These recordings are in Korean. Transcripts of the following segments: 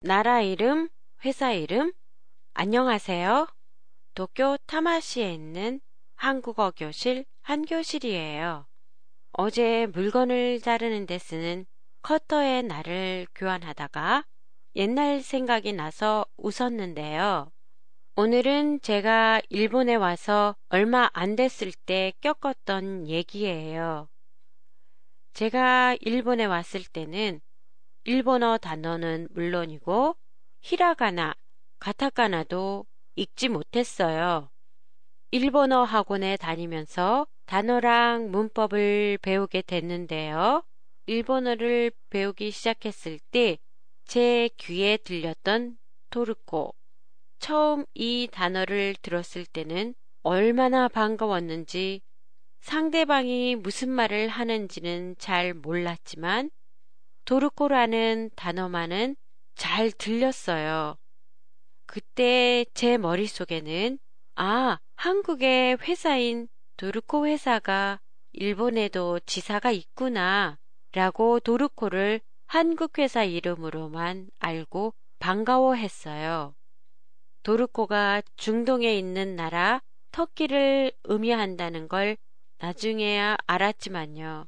나라 이름, 회사 이름? 안녕하세요. 도쿄 타마시에 있는 한국어 교실 한 교실이에요. 어제 물건을 자르는 데 쓰는 커터의 날을 교환하다가 옛날 생각이 나서 웃었는데요. 오늘은 제가 일본에 와서 얼마 안 됐을 때 겪었던 얘기예요. 제가 일본에 왔을 때는 일본어 단어는 물론이고 히라가나, 가타카나도 읽지 못했어요. 일본어 학원에 다니면서 단어랑 문법을 배우게 됐는데요. 일본어를 배우기 시작했을 때 제 귀에 들렸던 토르코. 처음 이 단어를 들었을 때는 얼마나 반가웠는지 상대방이 무슨 말을 하는지는 잘 몰랐지만 도르코라는 단어만은 잘 들렸어요. 그때 제 머릿속에는 아, 한국의 회사인 도르코 회사가 일본에도 지사가 있구나 라고 도르코를 한국 회사 이름으로만 알고 반가워했어요. 도르코가 중동에 있는 나라 터키를 의미한다는 걸 나중에야 알았지만요.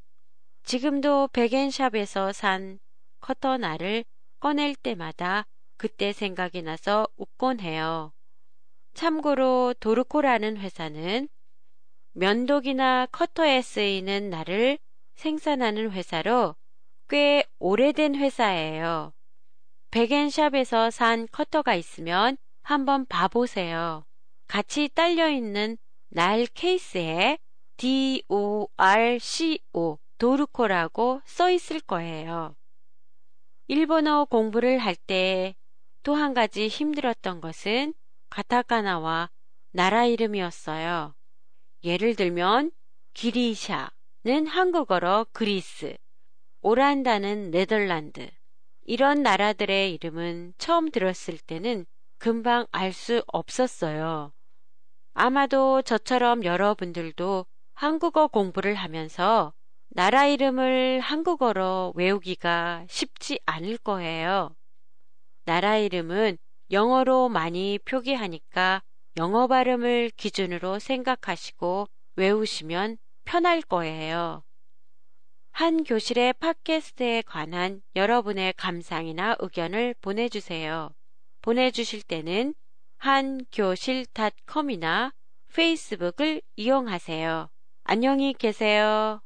지금도 백엔샵에서 산 커터날을 꺼낼 때마다 그때 생각이 나서 웃곤 해요. 참고로 도르코라는 회사는 면도기나 커터에 쓰이는 날을 생산하는 회사로 꽤 오래된 회사예요. 백엔샵에서 산 커터가 있으면 한번 봐보세요. 같이 딸려있는 날 케이스에 DORCO 도르코라고 써 있을 거예요. 일본어 공부를 할 때 또 한 가지 힘들었던 것은 가타카나와 나라 이름이었어요. 예를 들면 기리샤는 한국어로 그리스, 오란다는 네덜란드. 이런 나라들의 이름은 처음 들었을 때는 금방 알 수 없었어요. 아마도 저처럼 여러분들도 한국어 공부를 하면서 나라 이름을 한국어로 외우기가 쉽지 않을 거예요. 나라 이름은 영어로 많이 표기하니까 영어 발음을 기준으로 생각하시고 외우시면 편할 거예요. 한 교실의 팟캐스트에 관한 여러분의 감상이나 의견을 보내주세요. 보내주실 때는 한교실닷컴이나 페이스북을 이용하세요. 안녕히 계세요.